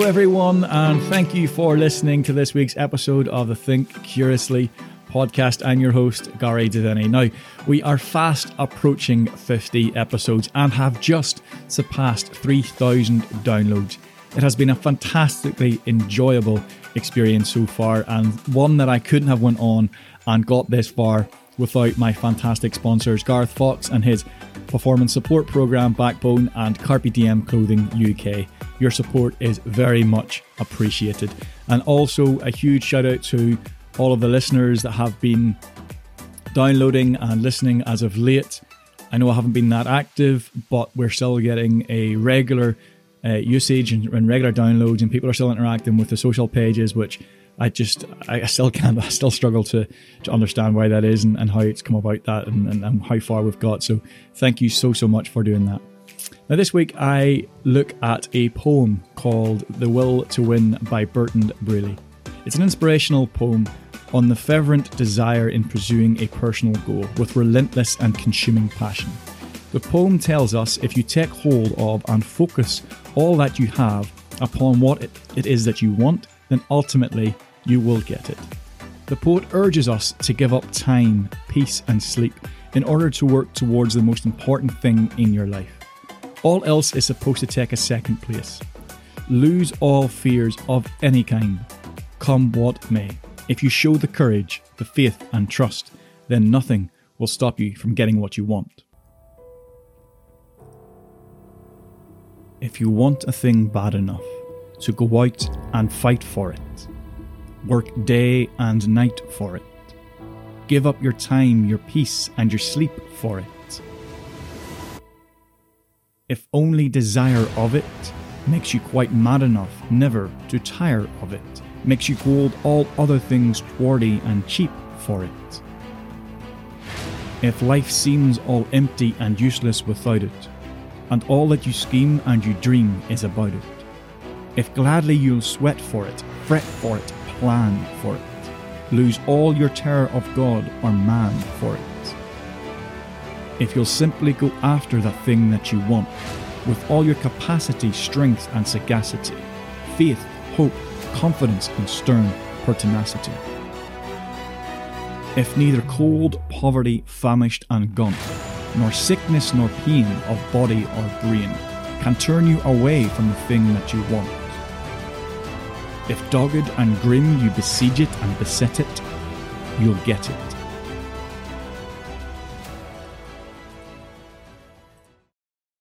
everyone, and thank you for listening to this week's episode of the Think Curiously podcast. I'm your host, Gary Devaney. Now, we are fast approaching 50 episodes and have just surpassed 3,000 downloads. It has been a fantastically enjoyable experience so far, and one that I couldn't have went on and got this far without my fantastic sponsors, Garth Fox and his performance support program Backbone and Carpe Diem Clothing UK. Your support is very much appreciated. And also a huge shout out to all of the listeners that have been downloading and listening as of late. I know I haven't been that active, but we're still getting a regular uh, usage and, and, regular downloads, and people are still interacting with the social pages, which I just I still can't I still struggle to to understand why that is and, and how it's come about that and, and, and how far we've got. So thank you so so much for doing that. Now this week I look at a poem called "The Will to Win" by Berton Braley. It's an inspirational poem on the fervent desire in pursuing a personal goal with relentless and consuming passion. The poem tells us if you take hold of and focus all that you have upon what it is that you want, then ultimately you will get it. The poet urges us to give up time, peace, and sleep in order to work towards the most important thing in your life. All else is supposed to take a second place. Lose all fears of any kind, come what may. If you show the courage, the faith, and trust, then nothing will stop you from getting what you want. If you want a thing bad enough to go out and fight for it, work day and night for it, give up your time, your peace, and your sleep for it. If only desire of it makes you quite mad enough never to tire of it, makes you hold all other things twardy and cheap for it. If life seems all empty and useless without it, and all that you scheme and you dream is about it. If gladly you'll sweat for it, fret for it, plan for it, lose all your terror of God or man for it. If you'll simply go after that thing that you want, with all your capacity, strength, and sagacity, faith, hope, confidence, and stern pertinacity. If neither cold, poverty, famished, and gaunt, nor sickness nor pain of body or brain can turn you away from the thing that you want. If dogged and grim you besiege it and beset it, you'll get it.